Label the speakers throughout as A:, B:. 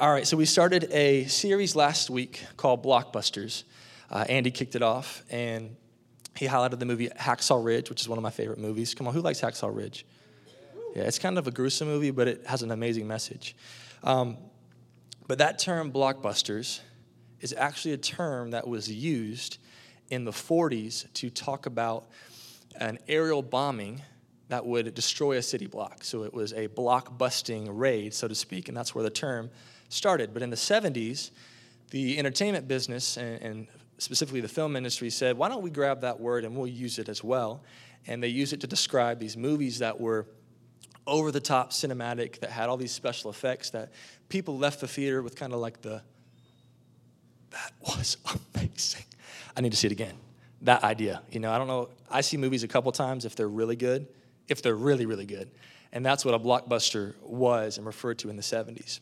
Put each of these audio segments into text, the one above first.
A: All right, so we started a series last week called Blockbusters. Uh, Andy kicked it off, and he highlighted the movie Hacksaw Ridge, which is one of my favorite movies. Come on, who likes Hacksaw Ridge? Yeah, it's kind of a gruesome movie, but it has an amazing message. Um, but that term, blockbusters, is actually a term that was used in the 40s to talk about an aerial bombing that would destroy a city block. So it was a block busting raid, so to speak, and that's where the term started. But in the 70s, the entertainment business and, and specifically the film industry said, why don't we grab that word and we'll use it as well? And they used it to describe these movies that were over the top cinematic, that had all these special effects, that people left the theater with kind of like the, that was amazing. I need to see it again. That idea. You know, I don't know. I see movies a couple times if they're really good, if they're really, really good. And that's what a blockbuster was and referred to in the 70s.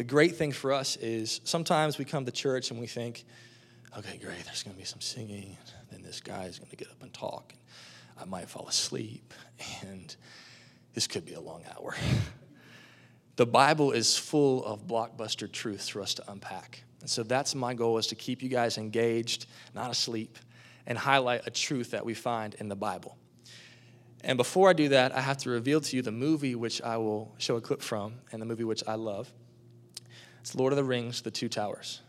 A: The great thing for us is sometimes we come to church and we think, okay, great, there's going to be some singing, and then this guy is going to get up and talk, and I might fall asleep, and this could be a long hour. the Bible is full of blockbuster truths for us to unpack. And so that's my goal is to keep you guys engaged, not asleep, and highlight a truth that we find in the Bible. And before I do that, I have to reveal to you the movie which I will show a clip from and the movie which I love. It's Lord of the Rings, The Two Towers.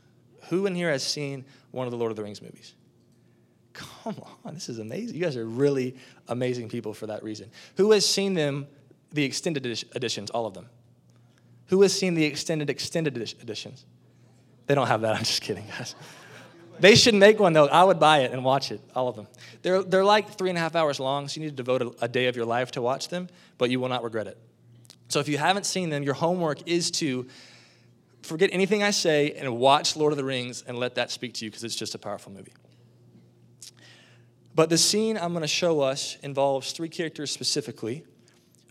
A: Who in here has seen one of the Lord of the Rings movies? Come on, this is amazing. You guys are really amazing people for that reason. Who has seen them, the extended editions, all of them? Who has seen the extended, extended editions? They don't have that. I'm just kidding, guys. They should make one though. I would buy it and watch it, all of them. They're, they're like three and a half hours long, so you need to devote a, a day of your life to watch them, but you will not regret it. So if you haven't seen them, your homework is to forget anything I say and watch Lord of the Rings and let that speak to you because it's just a powerful movie. But the scene I'm going to show us involves three characters specifically.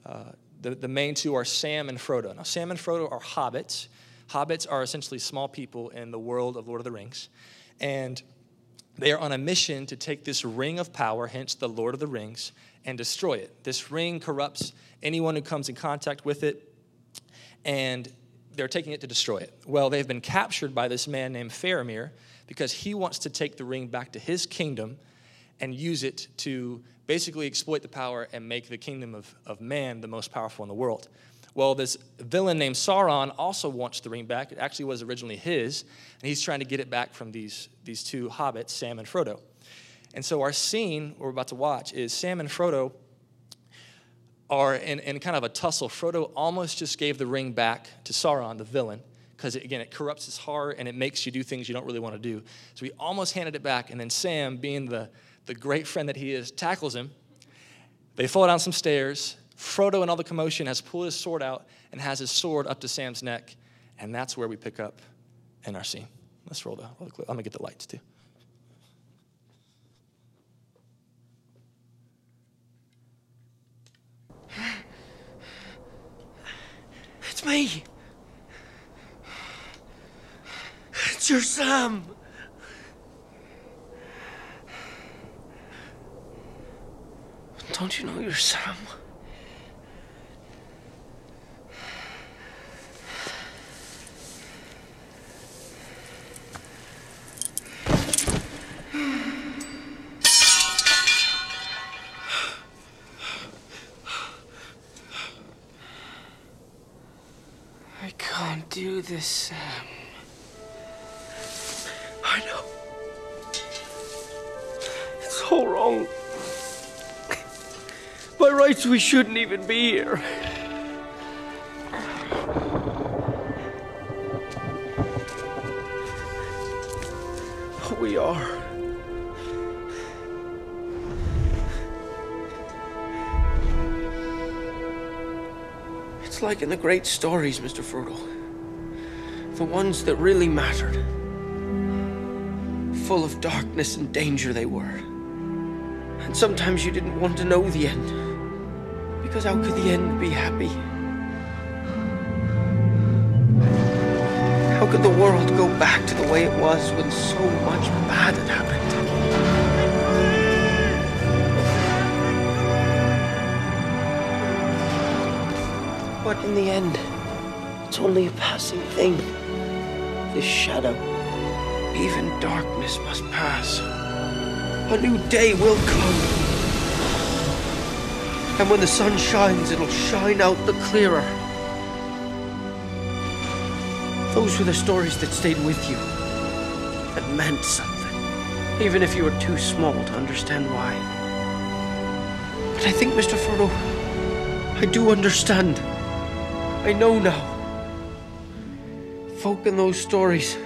A: Uh, the, the main two are Sam and Frodo. Now, Sam and Frodo are hobbits. Hobbits are essentially small people in the world of Lord of the Rings. And they are on a mission to take this ring of power, hence the Lord of the Rings, and destroy it. This ring corrupts anyone who comes in contact with it. And they're taking it to destroy it. Well, they've been captured by this man named Faramir because he wants to take the ring back to his kingdom and use it to basically exploit the power and make the kingdom of, of man the most powerful in the world. Well, this villain named Sauron also wants the ring back. It actually was originally his, and he's trying to get it back from these, these two hobbits, Sam and Frodo. And so, our scene we're about to watch is Sam and Frodo are in, in kind of a tussle. Frodo almost just gave the ring back to Sauron, the villain, because again, it corrupts his heart and it makes you do things you don't really want to do. So he almost handed it back, and then Sam, being the, the great friend that he is, tackles him. They fall down some stairs. Frodo, in all the commotion, has pulled his sword out and has his sword up to Sam's neck, and that's where we pick up in our scene. Let's roll the, roll the clip. I'm gonna get the lights too.
B: It's me. It's your Sam. Don't you know you're Sam? I can't do this, Sam. I know. It's all wrong. By rights, we shouldn't even be here. We are. It's like in the great stories, Mr. Frodo. The ones that really mattered. Full of darkness and danger they were. And sometimes you didn't want to know the end. Because how could the end be happy? How could the world go back to the way it was when so much bad had happened? But in the end, it's only a passing thing. This shadow, even darkness must pass. A new day will come. And when the sun shines, it'll shine out the clearer. Those were the stories that stayed with you, that meant something, even if you were too small to understand why. But I think, Mr. Frodo, I do understand. I know now. Folk in those stories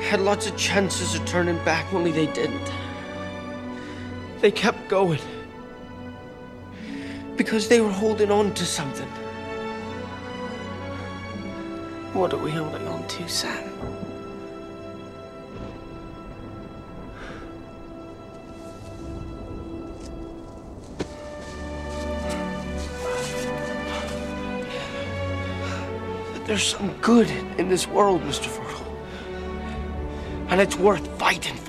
B: had lots of chances of turning back, only they didn't. They kept going. Because they were holding on to something.
C: What are we holding on to, Sam?
B: There's some good in this world, Mr. Frodo. And it's worth fighting for.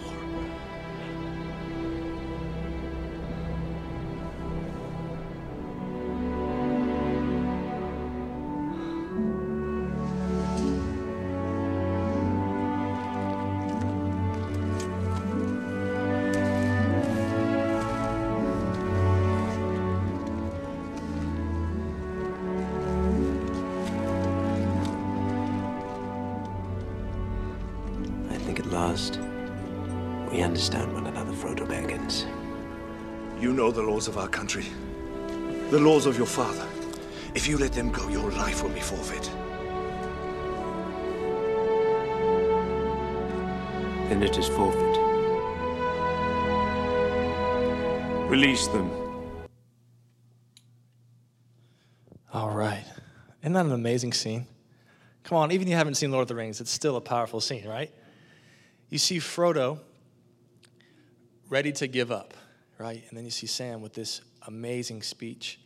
D: Laws of our country, the laws of your father. If you let them go, your life will be forfeit.
C: Then it is forfeit. Release them.
A: All right. Isn't that an amazing scene? Come on, even if you haven't seen Lord of the Rings, it's still a powerful scene, right? You see Frodo ready to give up, right? And then you see Sam with this amazing speech,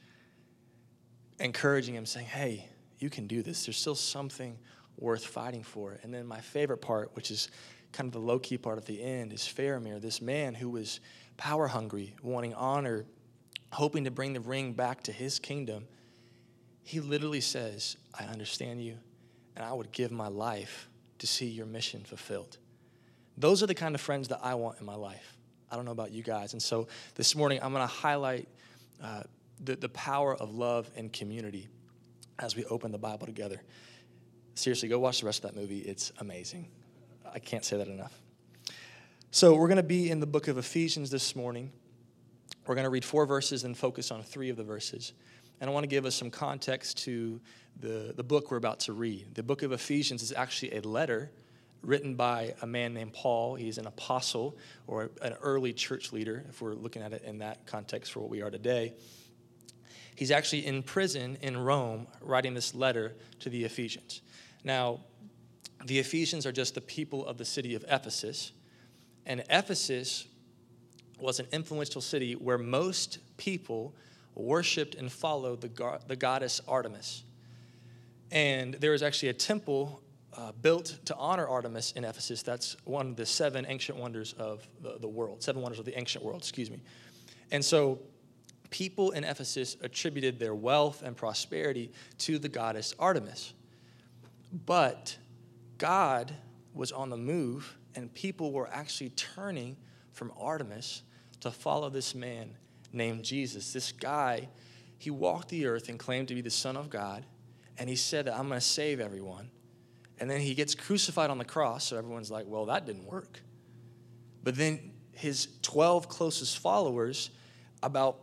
A: encouraging him, saying, Hey, you can do this. There's still something worth fighting for. And then my favorite part, which is kind of the low key part at the end, is Faramir, this man who was power hungry, wanting honor, hoping to bring the ring back to his kingdom. He literally says, I understand you, and I would give my life to see your mission fulfilled. Those are the kind of friends that I want in my life. I don't know about you guys. And so this morning, I'm going to highlight uh, the, the power of love and community as we open the Bible together. Seriously, go watch the rest of that movie. It's amazing. I can't say that enough. So, we're going to be in the book of Ephesians this morning. We're going to read four verses and focus on three of the verses. And I want to give us some context to the, the book we're about to read. The book of Ephesians is actually a letter written by a man named Paul. He's an apostle or an early church leader, if we're looking at it in that context for what we are today. He's actually in prison in Rome writing this letter to the Ephesians. Now, the Ephesians are just the people of the city of Ephesus. And Ephesus was an influential city where most people worshiped and followed the, go- the goddess Artemis. And there was actually a temple uh, built to honor Artemis in Ephesus. That's one of the seven ancient wonders of the, the world, seven wonders of the ancient world, excuse me. And so people in Ephesus attributed their wealth and prosperity to the goddess Artemis. But God was on the move, and people were actually turning from Artemis to follow this man named Jesus. This guy, he walked the earth and claimed to be the Son of God, and he said that I'm going to save everyone. And then he gets crucified on the cross, so everyone's like, well, that didn't work. But then his 12 closest followers, about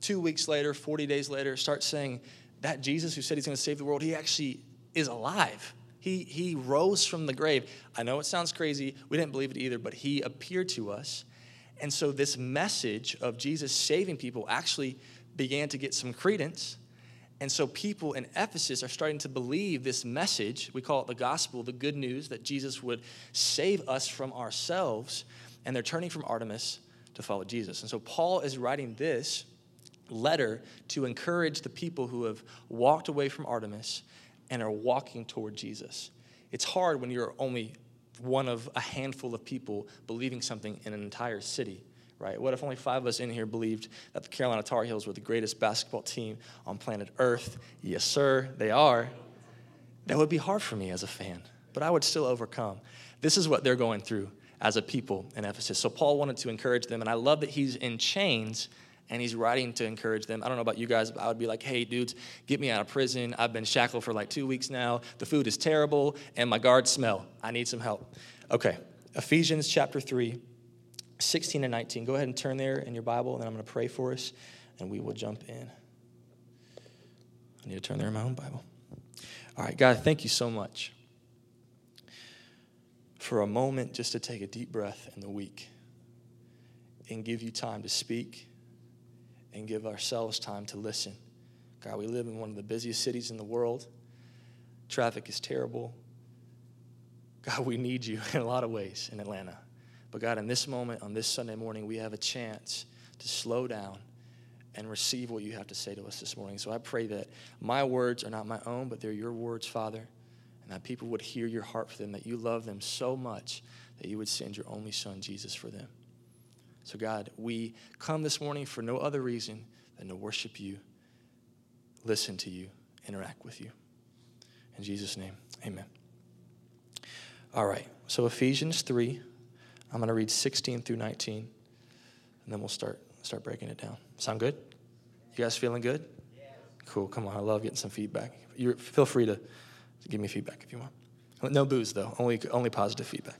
A: two weeks later, 40 days later, start saying, that Jesus who said he's going to save the world, he actually is alive. He, he rose from the grave. I know it sounds crazy. We didn't believe it either, but he appeared to us. And so this message of Jesus saving people actually began to get some credence. And so people in Ephesus are starting to believe this message. We call it the gospel, the good news that Jesus would save us from ourselves. And they're turning from Artemis to follow Jesus. And so Paul is writing this letter to encourage the people who have walked away from Artemis and are walking toward Jesus. It's hard when you're only one of a handful of people believing something in an entire city, right? What if only five of us in here believed that the Carolina Tar Heels were the greatest basketball team on planet Earth? Yes, sir, they are. that would be hard for me as a fan, but I would still overcome. This is what they're going through as a people in Ephesus. So Paul wanted to encourage them, and I love that he's in chains and he's writing to encourage them. I don't know about you guys, but I would be like, hey, dudes, get me out of prison. I've been shackled for like two weeks now. The food is terrible, and my guards smell. I need some help. Okay, Ephesians chapter 3, 16 and 19. Go ahead and turn there in your Bible, and then I'm going to pray for us, and we will jump in. I need to turn there in my own Bible. All right, God, thank you so much for a moment just to take a deep breath in the week and give you time to speak and give ourselves time to listen. God, we live in one of the busiest cities in the world. Traffic is terrible. God, we need you in a lot of ways in Atlanta. But God, in this moment, on this Sunday morning, we have a chance to slow down and receive what you have to say to us this morning. So I pray that my words are not my own, but they're your words, Father, and that people would hear your heart for them, that you love them so much that you would send your only Son, Jesus, for them. So, God, we come this morning for no other reason than to worship you, listen to you, interact with you. In Jesus' name, amen. All right, so Ephesians 3, I'm going to read 16 through 19, and then we'll start, start breaking it down. Sound good? You guys feeling good? Cool, come on, I love getting some feedback. you feel free to give me feedback if you want. No boos, though, only, only positive feedback.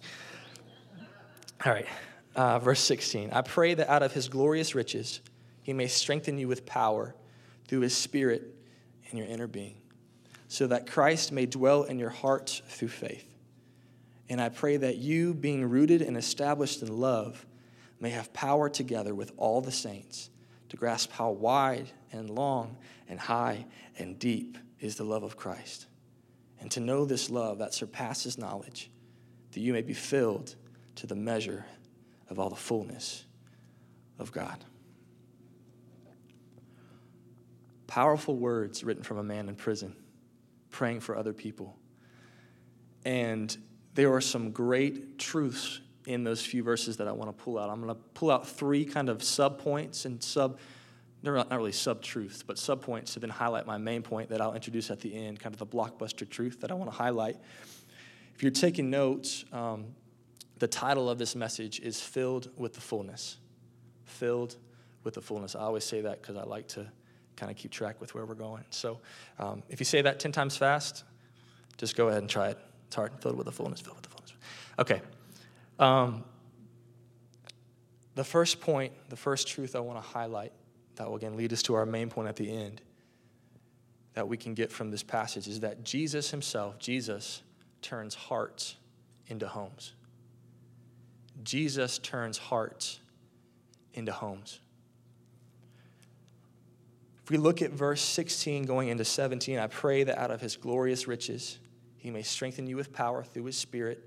A: All right uh, verse 16 I pray that out of his glorious riches he may strengthen you with power through his spirit in your inner being, so that Christ may dwell in your hearts through faith. And I pray that you, being rooted and established in love, may have power together with all the saints to grasp how wide and long and high and deep is the love of Christ, and to know this love that surpasses knowledge, that you may be filled to the measure of all the fullness of God. Powerful words written from a man in prison, praying for other people. And there are some great truths in those few verses that I want to pull out. I'm going to pull out three kind of sub points and sub, they're not really sub truths, but sub points to then highlight my main point that I'll introduce at the end, kind of the blockbuster truth that I want to highlight. If you're taking notes, um, the title of this message is Filled with the Fullness. Filled with the Fullness. I always say that because I like to kind of keep track with where we're going. So um, if you say that 10 times fast, just go ahead and try it. It's hard. Filled with the fullness, filled with the fullness. Okay. Um, the first point, the first truth I want to highlight that will again lead us to our main point at the end that we can get from this passage is that Jesus himself, Jesus, turns hearts into homes. Jesus turns hearts into homes. If we look at verse 16 going into 17, I pray that out of his glorious riches, he may strengthen you with power through his spirit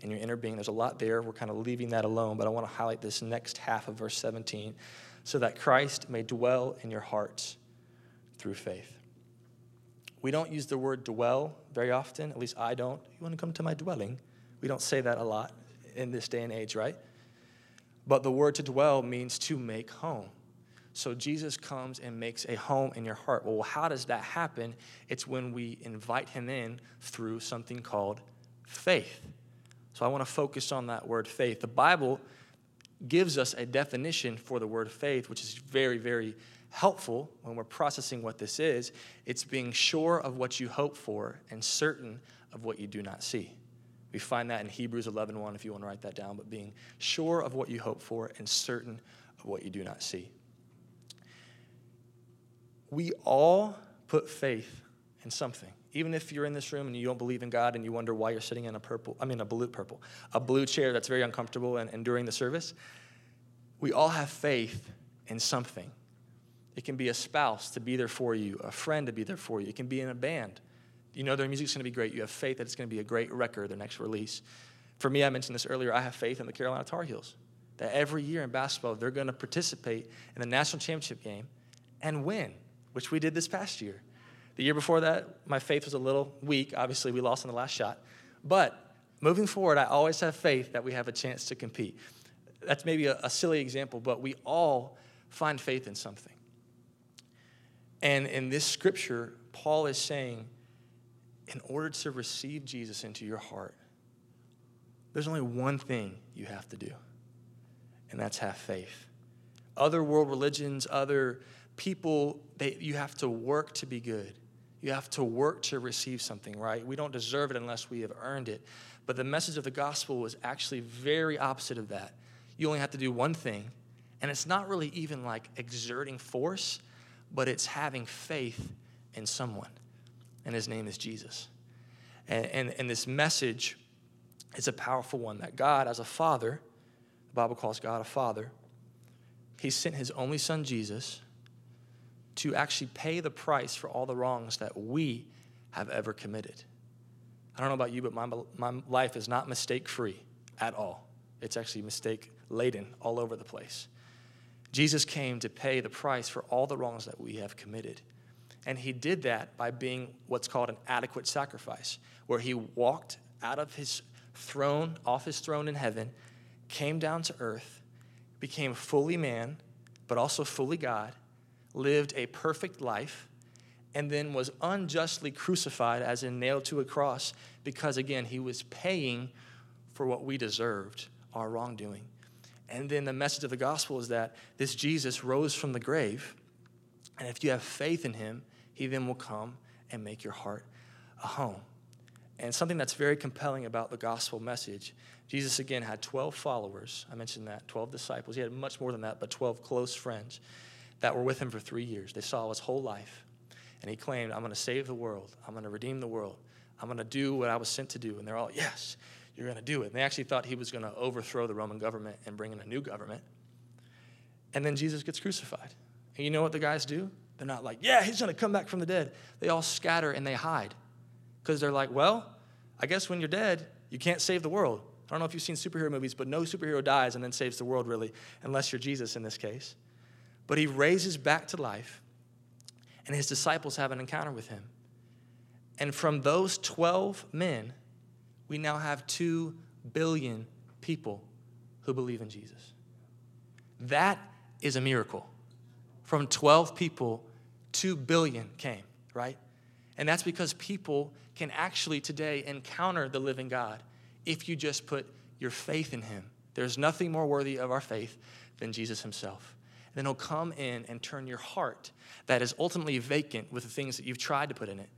A: in your inner being. There's a lot there. We're kind of leaving that alone, but I want to highlight this next half of verse 17 so that Christ may dwell in your hearts through faith. We don't use the word dwell very often, at least I don't. You want to come to my dwelling? We don't say that a lot in this day and age, right? But the word to dwell means to make home. So Jesus comes and makes a home in your heart. Well, how does that happen? It's when we invite him in through something called faith. So I want to focus on that word faith. The Bible gives us a definition for the word faith, which is very, very helpful when we're processing what this is. It's being sure of what you hope for and certain of what you do not see. We find that in Hebrews 11:1 1, if you want to write that down, but being sure of what you hope for and certain of what you do not see. We all put faith in something. Even if you're in this room and you don't believe in God and you wonder why you're sitting in a purple, I mean a blue purple, a blue chair that's very uncomfortable and, and during the service, we all have faith in something. It can be a spouse to be there for you, a friend to be there for you. It can be in a band you know their music's going to be great. You have faith that it's going to be a great record, their next release. For me, I mentioned this earlier, I have faith in the Carolina Tar Heels. That every year in basketball, they're going to participate in the national championship game and win, which we did this past year. The year before that, my faith was a little weak. Obviously, we lost in the last shot. But moving forward, I always have faith that we have a chance to compete. That's maybe a, a silly example, but we all find faith in something. And in this scripture, Paul is saying, in order to receive Jesus into your heart, there's only one thing you have to do, and that's have faith. Other world religions, other people, you have to work to be good. You have to work to receive something, right? We don't deserve it unless we have earned it. But the message of the gospel was actually very opposite of that. You only have to do one thing, and it's not really even like exerting force, but it's having faith in someone, and his name is Jesus. And, and, and this message is a powerful one that God, as a father, the Bible calls God a father, he sent his only son, Jesus, to actually pay the price for all the wrongs that we have ever committed. I don't know about you, but my, my life is not mistake free at all. It's actually mistake laden all over the place. Jesus came to pay the price for all the wrongs that we have committed. And he did that by being what's called an adequate sacrifice, where he walked out of his throne, off his throne in heaven, came down to earth, became fully man, but also fully God, lived a perfect life, and then was unjustly crucified, as in nailed to a cross, because again, he was paying for what we deserved, our wrongdoing. And then the message of the gospel is that this Jesus rose from the grave, and if you have faith in him, he then will come and make your heart a home. And something that's very compelling about the gospel message Jesus, again, had 12 followers. I mentioned that, 12 disciples. He had much more than that, but 12 close friends that were with him for three years. They saw his whole life. And he claimed, I'm going to save the world. I'm going to redeem the world. I'm going to do what I was sent to do. And they're all, yes, you're going to do it. And they actually thought he was going to overthrow the Roman government and bring in a new government. And then Jesus gets crucified. And you know what the guys do? They're not like, yeah, he's going to come back from the dead. They all scatter and they hide. Because they're like, well, I guess when you're dead, you can't save the world. I don't know if you've seen superhero movies, but no superhero dies and then saves the world, really, unless you're Jesus in this case. But he raises back to life, and his disciples have an encounter with him. And from those 12 men, we now have 2 billion people who believe in Jesus. That is a miracle. From 12 people, 2 billion came, right? And that's because people can actually today encounter the living God if you just put your faith in Him. There's nothing more worthy of our faith than Jesus Himself. Then He'll come in and turn your heart that is ultimately vacant with the things that you've tried to put in it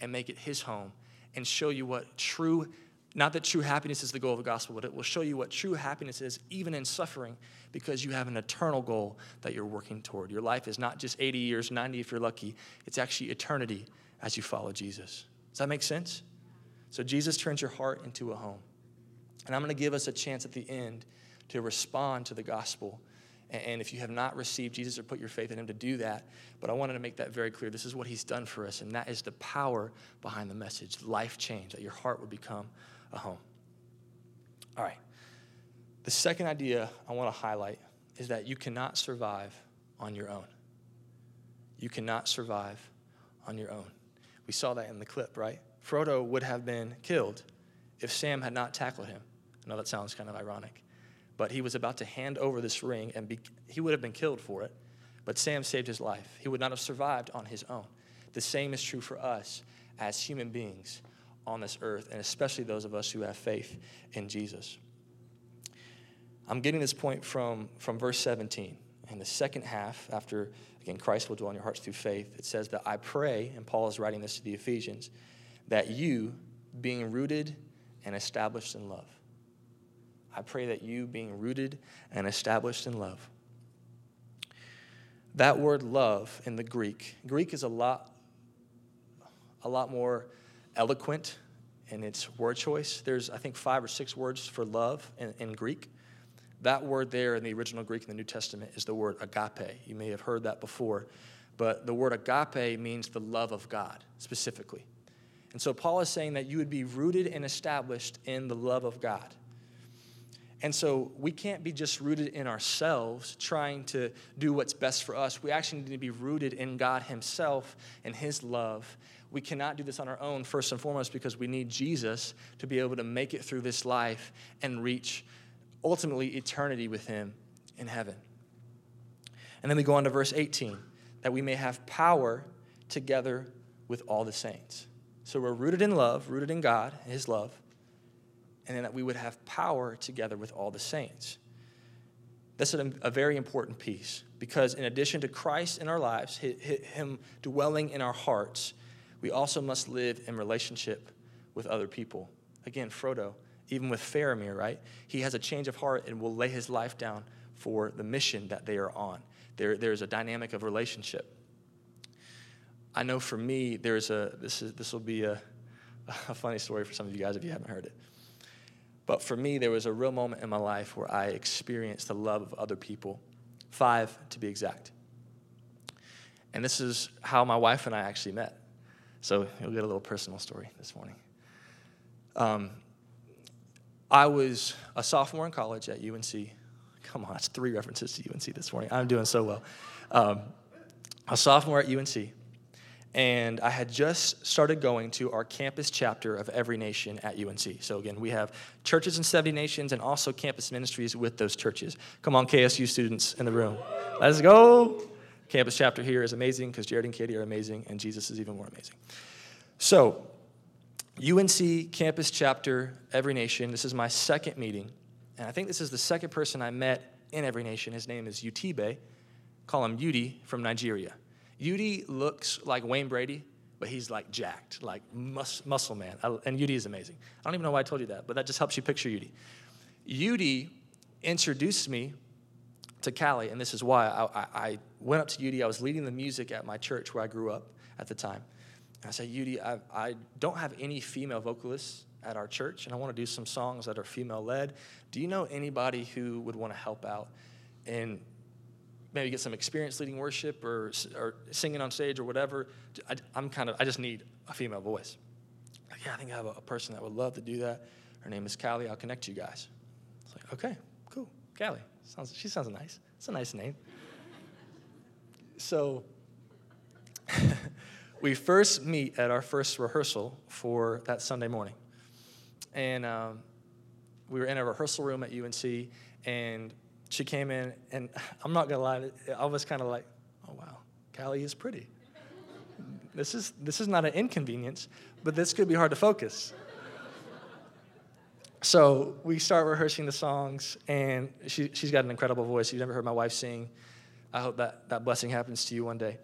A: and make it His home and show you what true, not that true happiness is the goal of the gospel, but it will show you what true happiness is, even in suffering, because you have an eternal goal that you're working toward. Your life is not just 80 years, 90 if you're lucky, it's actually eternity as you follow Jesus. Does that make sense? So Jesus turns your heart into a home. And I'm going to give us a chance at the end to respond to the gospel. And if you have not received Jesus or put your faith in him, to do that. But I wanted to make that very clear. This is what he's done for us, and that is the power behind the message life change, that your heart would become a home. All right. The second idea I want to highlight is that you cannot survive on your own. You cannot survive on your own. We saw that in the clip, right? Frodo would have been killed if Sam had not tackled him. I know that sounds kind of ironic, but he was about to hand over this ring and be, he would have been killed for it, but Sam saved his life. He would not have survived on his own. The same is true for us as human beings on this earth, and especially those of us who have faith in Jesus. I'm getting this point from, from verse 17. In the second half, after, again, Christ will dwell in your hearts through faith, it says that I pray, and Paul is writing this to the Ephesians, that you, being rooted and established in love. I pray that you, being rooted and established in love. That word love in the Greek, Greek is a lot, a lot more eloquent in its word choice. There's, I think, five or six words for love in, in Greek. That word there in the original Greek in the New Testament is the word agape. You may have heard that before, but the word agape means the love of God specifically. And so Paul is saying that you would be rooted and established in the love of God. And so we can't be just rooted in ourselves, trying to do what's best for us. We actually need to be rooted in God Himself and His love. We cannot do this on our own, first and foremost, because we need Jesus to be able to make it through this life and reach ultimately eternity with Him in heaven. And then we go on to verse 18 that we may have power together with all the saints. So we're rooted in love, rooted in God, His love, and then that we would have power together with all the saints. That's a, a very important piece because, in addition to Christ in our lives, Him dwelling in our hearts, we also must live in relationship with other people. Again, Frodo, even with Faramir, right? He has a change of heart and will lay his life down for the mission that they are on. There, there's a dynamic of relationship. I know for me, there's a, this, is, this will be a, a funny story for some of you guys if you haven't heard it. But for me, there was a real moment in my life where I experienced the love of other people, five to be exact. And this is how my wife and I actually met. So you'll get a little personal story this morning. Um, I was a sophomore in college at UNC. Come on, that's three references to UNC this morning. I'm doing so well. Um, a sophomore at UNC, and I had just started going to our campus chapter of Every Nation at UNC. So, again, we have churches in 70 nations and also campus ministries with those churches. Come on, KSU students in the room. Let's go. Campus chapter here is amazing because Jared and Katie are amazing, and Jesus is even more amazing. So, UNC campus chapter, Every Nation. This is my second meeting, and I think this is the second person I met in Every Nation. His name is Utibe. Call him Udi from Nigeria. Udi looks like Wayne Brady, but he's like jacked, like mus- muscle man. I, and Udi is amazing. I don't even know why I told you that, but that just helps you picture Udi. Udi introduced me to Callie, and this is why I, I, I went up to Udi. I was leading the music at my church where I grew up at the time. I said, Udi, I, I don't have any female vocalists at our church, and I want to do some songs that are female led. Do you know anybody who would want to help out and maybe get some experience leading worship or, or singing on stage or whatever? I, am kind of, I just need a female voice. Like, yeah, I think I have a, a, person that would love to do that. Her name is Callie. I'll connect you guys. It's like, okay, cool. Callie. Sounds, she sounds nice. It's a nice name. So, we first meet at our first rehearsal for that Sunday morning. And um, we were in a rehearsal room at UNC, and she came in, and I'm not gonna lie, I was kind of like, oh wow, Callie is pretty. This is, this is not an inconvenience, but this could be hard to focus. So we start rehearsing the songs, and she, she's got an incredible voice. You've never heard my wife sing. I hope that, that blessing happens to you one day.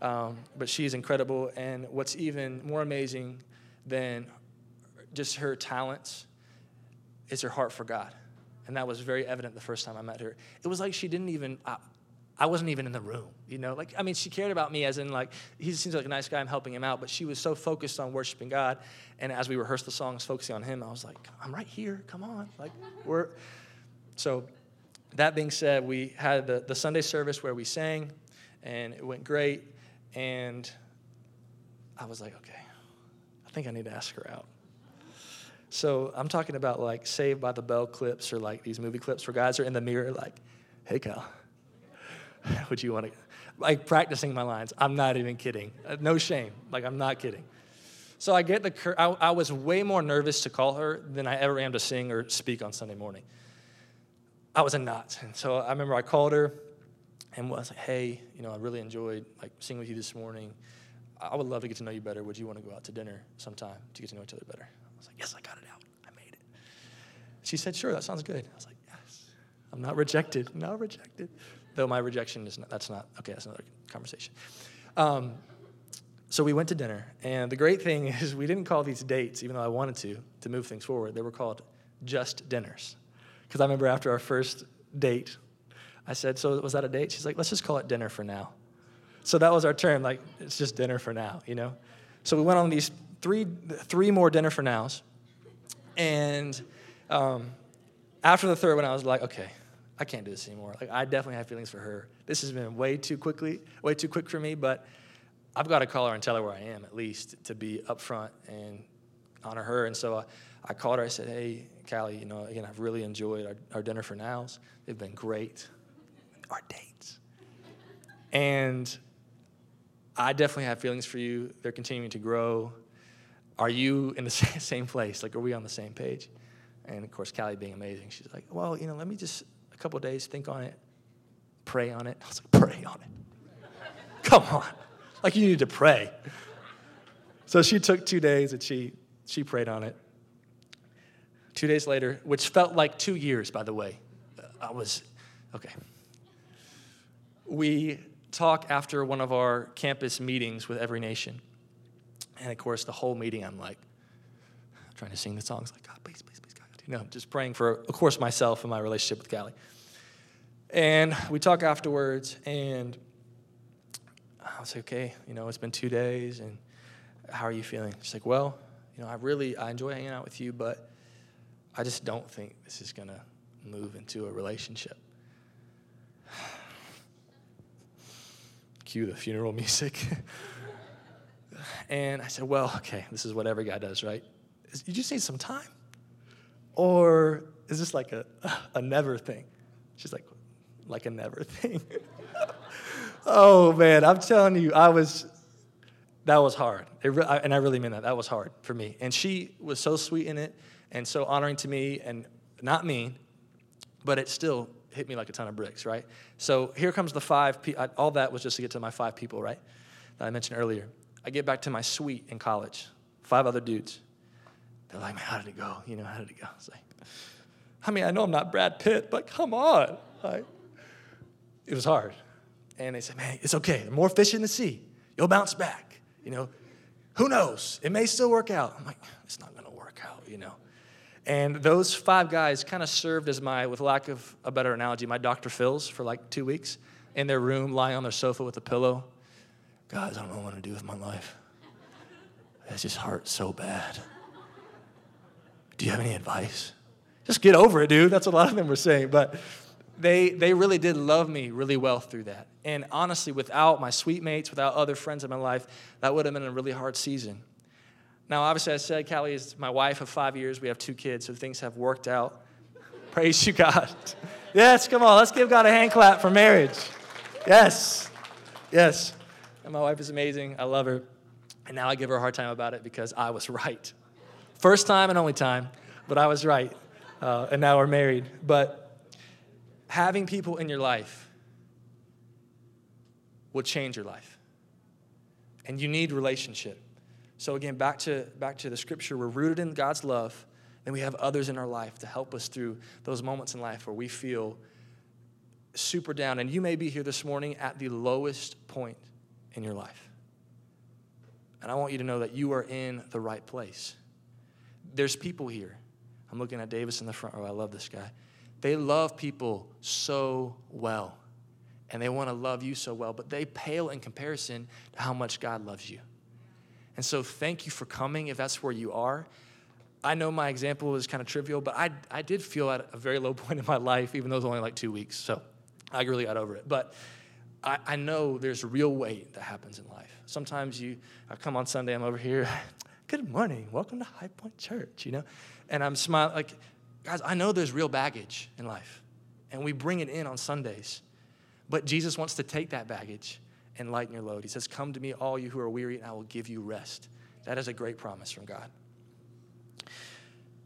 A: Um, but she's incredible. And what's even more amazing than just her talents is her heart for God. And that was very evident the first time I met her. It was like she didn't even, I, I wasn't even in the room, you know? Like, I mean, she cared about me as in, like, he seems like a nice guy, I'm helping him out, but she was so focused on worshiping God. And as we rehearsed the songs, focusing on him, I was like, I'm right here, come on. Like, we're, so that being said, we had the, the Sunday service where we sang, and it went great. And I was like, okay, I think I need to ask her out. So I'm talking about like Saved by the Bell clips or like these movie clips where guys are in the mirror like, hey, Cal, would you want to, like practicing my lines. I'm not even kidding. No shame. Like, I'm not kidding. So I get the, I, I was way more nervous to call her than I ever am to sing or speak on Sunday morning. I was a nut. And so I remember I called her and was like, hey, you know, I really enjoyed like singing with you this morning. I would love to get to know you better. Would you want to go out to dinner sometime to get to know each other better? Was like, yes, I got it out. I made it. She said, sure, that sounds good. I was like, yes. I'm not rejected. Not rejected. Though my rejection is not, that's not, okay, that's another conversation. Um, so we went to dinner, and the great thing is we didn't call these dates, even though I wanted to, to move things forward. They were called just dinners. Because I remember after our first date, I said, So was that a date? She's like, Let's just call it dinner for now. So that was our term, like, it's just dinner for now, you know? So we went on these three, three more dinner for nows. And um, after the third one, I was like, okay, I can't do this anymore. Like, I definitely have feelings for her. This has been way too quickly, way too quick for me, but I've got to call her and tell her where I am at least to be upfront and honor her. And so I, I called her. I said, hey, Callie, you know, again, I've really enjoyed our, our dinner for nows. They've been great our dates. And I definitely have feelings for you. They're continuing to grow. Are you in the same place? Like, are we on the same page? And of course, Callie being amazing, she's like, well, you know, let me just a couple days think on it, pray on it. I was like, pray on it. Come on. Like, you need to pray. so she took two days and she, she prayed on it. Two days later, which felt like two years, by the way, uh, I was, okay. We talk after one of our campus meetings with Every Nation. And of course, the whole meeting, I'm like, trying to sing the songs, like, God, please, please, please, God. You know, just praying for, of course, myself and my relationship with Callie. And we talk afterwards, and I was like, okay, you know, it's been two days, and how are you feeling? She's like, well, you know, I really, I enjoy hanging out with you, but I just don't think this is going to move into a relationship. Cue the funeral music. And I said, well, okay, this is what every guy does, right? You just need some time? Or is this like a, a never thing? She's like, like a never thing. oh man, I'm telling you, I was, that was hard. Re- I, and I really mean that. That was hard for me. And she was so sweet in it and so honoring to me and not mean, but it still hit me like a ton of bricks, right? So here comes the five, pe- I, all that was just to get to my five people, right? That I mentioned earlier. I get back to my suite in college, five other dudes. They're like, man, how did it go? You know, how did it go? I was like, I mean, I know I'm not Brad Pitt, but come on. Like, it was hard. And they said, man, it's okay. More fish in the sea. You'll bounce back. You know, who knows? It may still work out. I'm like, it's not going to work out, you know. And those five guys kind of served as my, with lack of a better analogy, my Dr. Phil's for like two weeks in their room, lying on their sofa with a pillow. Guys, I don't know what I want to do with my life. It just hurts so bad. Do you have any advice? Just get over it, dude. That's what a lot of them were saying. But they, they really did love me really well through that. And honestly, without my suite mates, without other friends in my life, that would have been a really hard season. Now, obviously, I said Callie is my wife of five years. We have two kids, so things have worked out. Praise you, God. Yes, come on, let's give God a hand clap for marriage. Yes, yes. And my wife is amazing. I love her. And now I give her a hard time about it because I was right. First time and only time, but I was right. Uh, and now we're married. But having people in your life will change your life. And you need relationship. So again, back to back to the scripture, we're rooted in God's love, and we have others in our life to help us through those moments in life where we feel super down. And you may be here this morning at the lowest point in your life. And I want you to know that you are in the right place. There's people here. I'm looking at Davis in the front row. I love this guy. They love people so well, and they want to love you so well, but they pale in comparison to how much God loves you. And so, thank you for coming if that's where you are. I know my example was kind of trivial, but I, I did feel at a very low point in my life, even though it was only like two weeks. So, I really got over it. But I, I know there's real weight that happens in life. Sometimes you, I come on Sunday, I'm over here, good morning, welcome to High Point Church, you know? And I'm smiling, like, guys, I know there's real baggage in life, and we bring it in on Sundays. But Jesus wants to take that baggage and lighten your load. He says, Come to me, all you who are weary, and I will give you rest. That is a great promise from God.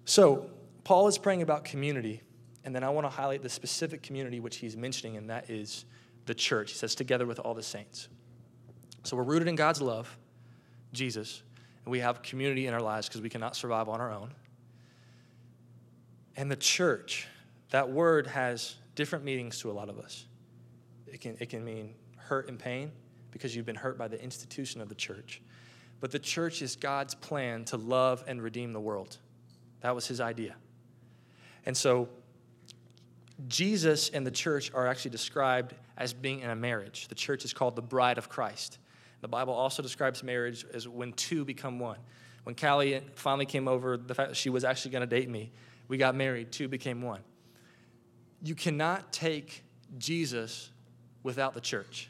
A: So, Paul is praying about community, and then I want to highlight the specific community which he's mentioning, and that is the church. He says, together with all the saints. So, we're rooted in God's love, Jesus, and we have community in our lives because we cannot survive on our own. And the church, that word has different meanings to a lot of us. It can, it can mean hurt and pain because you've been hurt by the institution of the church. But the church is God's plan to love and redeem the world. That was his idea. And so, Jesus and the church are actually described as being in a marriage. The church is called the bride of Christ. The Bible also describes marriage as when two become one. When Callie finally came over, the fact that she was actually going to date me, we got married, two became one. You cannot take Jesus without the church.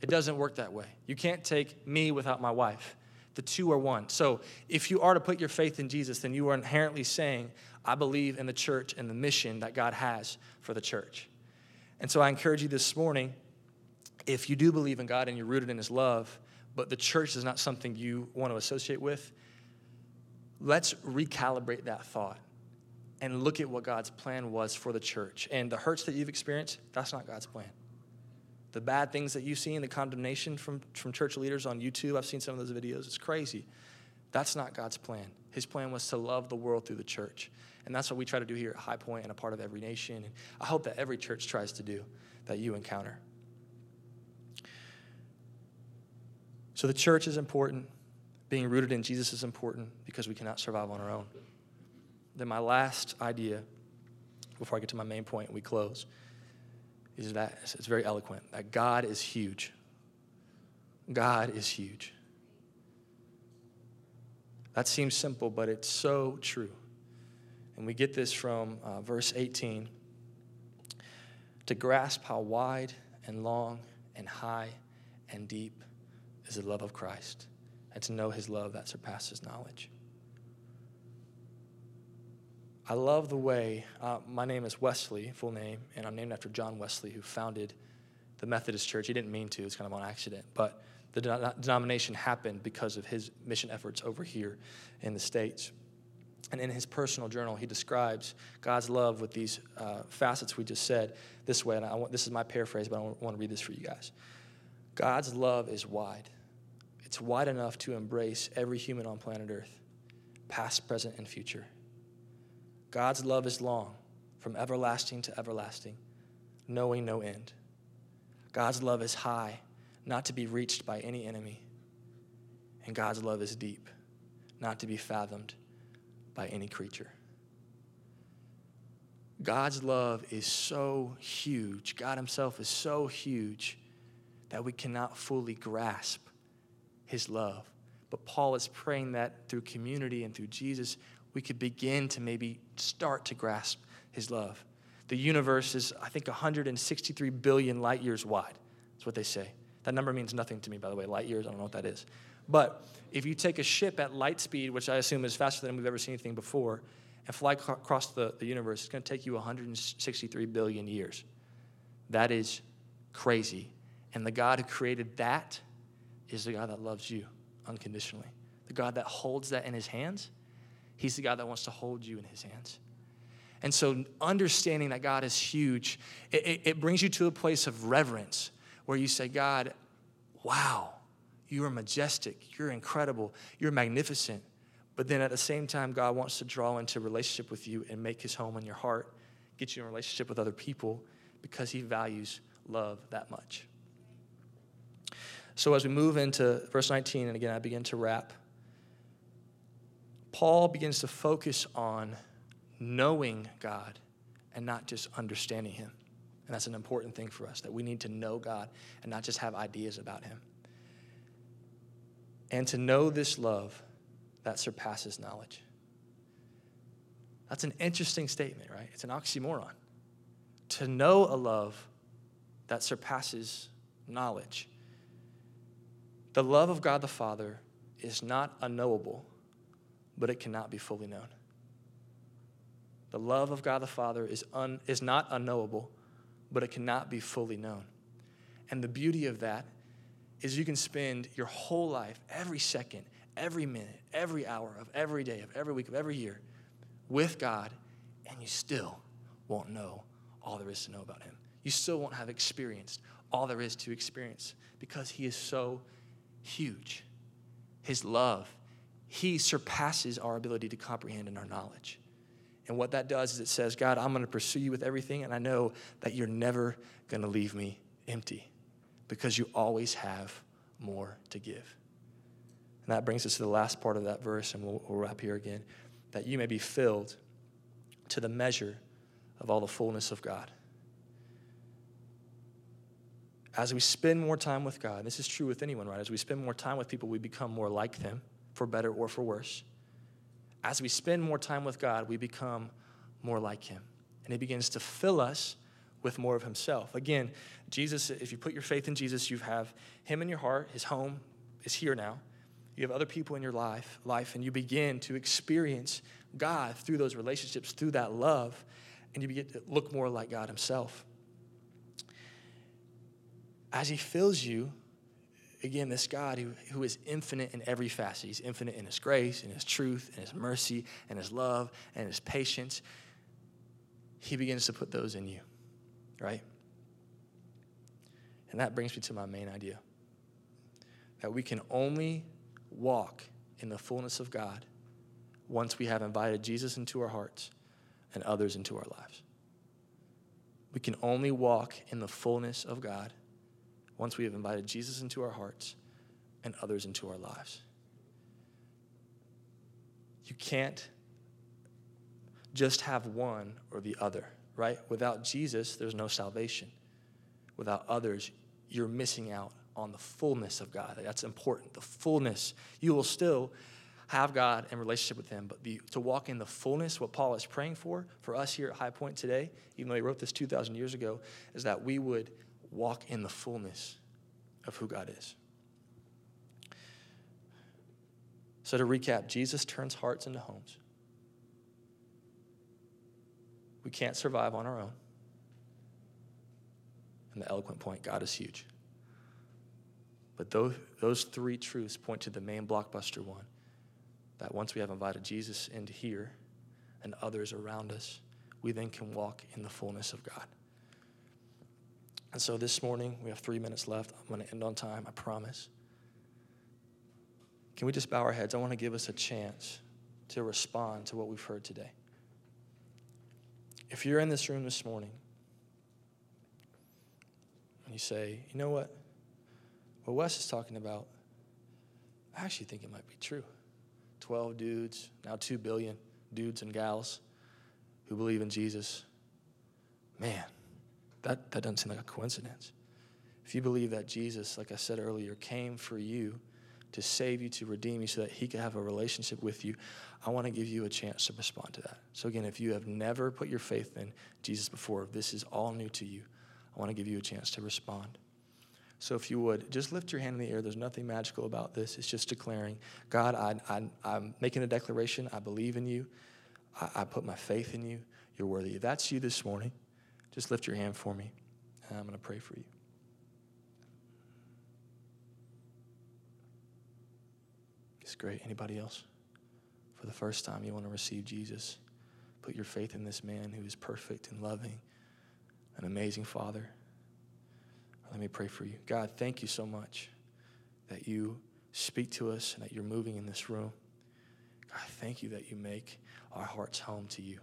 A: It doesn't work that way. You can't take me without my wife. The two are one. So if you are to put your faith in Jesus, then you are inherently saying, I believe in the church and the mission that God has for the church. And so I encourage you this morning if you do believe in God and you're rooted in His love, but the church is not something you want to associate with, let's recalibrate that thought and look at what God's plan was for the church. And the hurts that you've experienced, that's not God's plan. The bad things that you see in the condemnation from, from church leaders on YouTube, I've seen some of those videos, it's crazy. That's not God's plan. His plan was to love the world through the church. And that's what we try to do here at High Point and a part of every nation. And I hope that every church tries to do that you encounter. So the church is important. Being rooted in Jesus is important because we cannot survive on our own. Then, my last idea, before I get to my main point and we close, is that it's very eloquent that God is huge. God is huge. That seems simple, but it's so true. And we get this from uh, verse 18 to grasp how wide and long and high and deep is the love of Christ, and to know his love that surpasses knowledge. I love the way, uh, my name is Wesley, full name, and I'm named after John Wesley, who founded the Methodist Church. He didn't mean to, it's kind of on accident, but the de- denomination happened because of his mission efforts over here in the States. And in his personal journal, he describes God's love with these uh, facets we just said this way. And I want, this is my paraphrase, but I want to read this for you guys. God's love is wide. It's wide enough to embrace every human on planet Earth, past, present, and future. God's love is long, from everlasting to everlasting, knowing no end. God's love is high, not to be reached by any enemy. And God's love is deep, not to be fathomed by any creature. God's love is so huge, God Himself is so huge that we cannot fully grasp his love. But Paul is praying that through community and through Jesus, we could begin to maybe start to grasp his love. The universe is, I think, 163 billion light years wide. That's what they say. That number means nothing to me, by the way. Light years, I don't know what that is. But if you take a ship at light speed, which I assume is faster than we've ever seen anything before, and fly across the, the universe, it's going to take you 163 billion years. That is crazy. And the God who created that is the God that loves you unconditionally. The God that holds that in his hands, he's the God that wants to hold you in his hands. And so, understanding that God is huge, it, it, it brings you to a place of reverence where you say, God, wow, you are majestic, you're incredible, you're magnificent. But then at the same time, God wants to draw into relationship with you and make his home in your heart, get you in relationship with other people because he values love that much. So as we move into verse 19, and again, I begin to wrap, Paul begins to focus on knowing God and not just understanding Him. And that's an important thing for us that we need to know God and not just have ideas about Him. And to know this love that surpasses knowledge. That's an interesting statement, right? It's an oxymoron. To know a love that surpasses knowledge. The love of God the Father is not unknowable, but it cannot be fully known. The love of God the Father is, un, is not unknowable, but it cannot be fully known. And the beauty of that is you can spend your whole life, every second, every minute, every hour of every day, of every week, of every year, with God, and you still won't know all there is to know about Him. You still won't have experienced all there is to experience because He is so huge. His love, He surpasses our ability to comprehend and our knowledge. And what that does is it says, God, I'm going to pursue you with everything, and I know that you're never going to leave me empty because you always have more to give. And that brings us to the last part of that verse, and we'll, we'll wrap here again that you may be filled to the measure of all the fullness of God as we spend more time with God, this is true with anyone, right? As we spend more time with people, we become more like them, for better or for worse. As we spend more time with God, we become more like Him. And He begins to fill us with more of Himself. Again, Jesus, if you put your faith in Jesus, you have Him in your heart, His home is here now. You have other people in your life, life, and you begin to experience God through those relationships, through that love, and you begin to look more like God Himself as He fills you, again, this God who, who is infinite in every facet. He's infinite in His grace, in His truth, in His mercy, and His love, and His patience. He begins to put those in you, right? And that brings me to my main idea that we can only walk in the fullness of God once we have invited Jesus into our hearts and others into our lives. We can only walk in the fullness of God once we have invited Jesus into our hearts and others into our lives. You can't just have one or the other, right? Without Jesus, there's no salvation. Without others, you're missing out on the fullness of God. That's important. The fullness. You will still have God and relationship with Him, but to walk in the fullness, what Paul is praying for, for us here at High Point today, even though he wrote this 2,000 years ago, is that we would walk in the fullness of who God is. So, to recap, Jesus turns hearts into homes. We can't survive on our own. And the eloquent point God is huge. But those, those three truths point to the main blockbuster one that once we have invited Jesus into here and others around us, we then can walk in the fullness of God. And so this morning, we have three minutes left. I'm going to end on time, I promise. Can we just bow our heads? I want to give us a chance to respond to what we've heard today. If you're in this room this morning and you say, you know what? What Wes is talking about, I actually think it might be true. 12 dudes, now 2 billion dudes and gals who believe in Jesus. Man, that, that doesn't seem like a coincidence. If you believe that Jesus, like I said earlier, came for you to save you, to redeem you, so that he could have a relationship with you, I want to give you a chance to respond to that. So, again, if you have never put your faith in Jesus before, if this is all new to you, I want to give you a chance to respond. So, if you would, just lift your hand in the air. There's nothing magical about this. It's just declaring, God, I, I, am making a declaration. I believe in you. I, I put my faith in you. You're worthy. If that's you this morning, just lift your hand for me, and I'm going to pray for you. It's great. Anybody else? For the first time, you want to receive Jesus. Put your faith in this man who is perfect and loving, an amazing father. Let me pray for you. God, thank you so much that you speak to us and that you're moving in this room. God, thank you that you make our hearts home to you.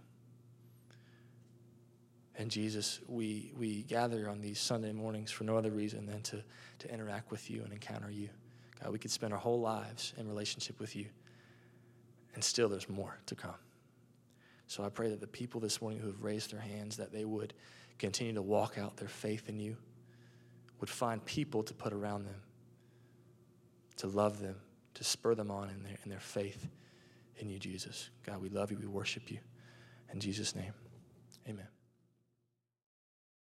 A: And Jesus, we, we gather on these Sunday mornings for no other reason than to, to interact with you and encounter you. God, we could spend our whole lives in relationship with you, and still there's more to come. So I pray that the people this morning who have raised their hands, that they would continue to walk out their faith in you would find people to put around them, to love them, to spur them on in their, in their faith in you, Jesus. God, we love you. We worship you. In Jesus' name, amen.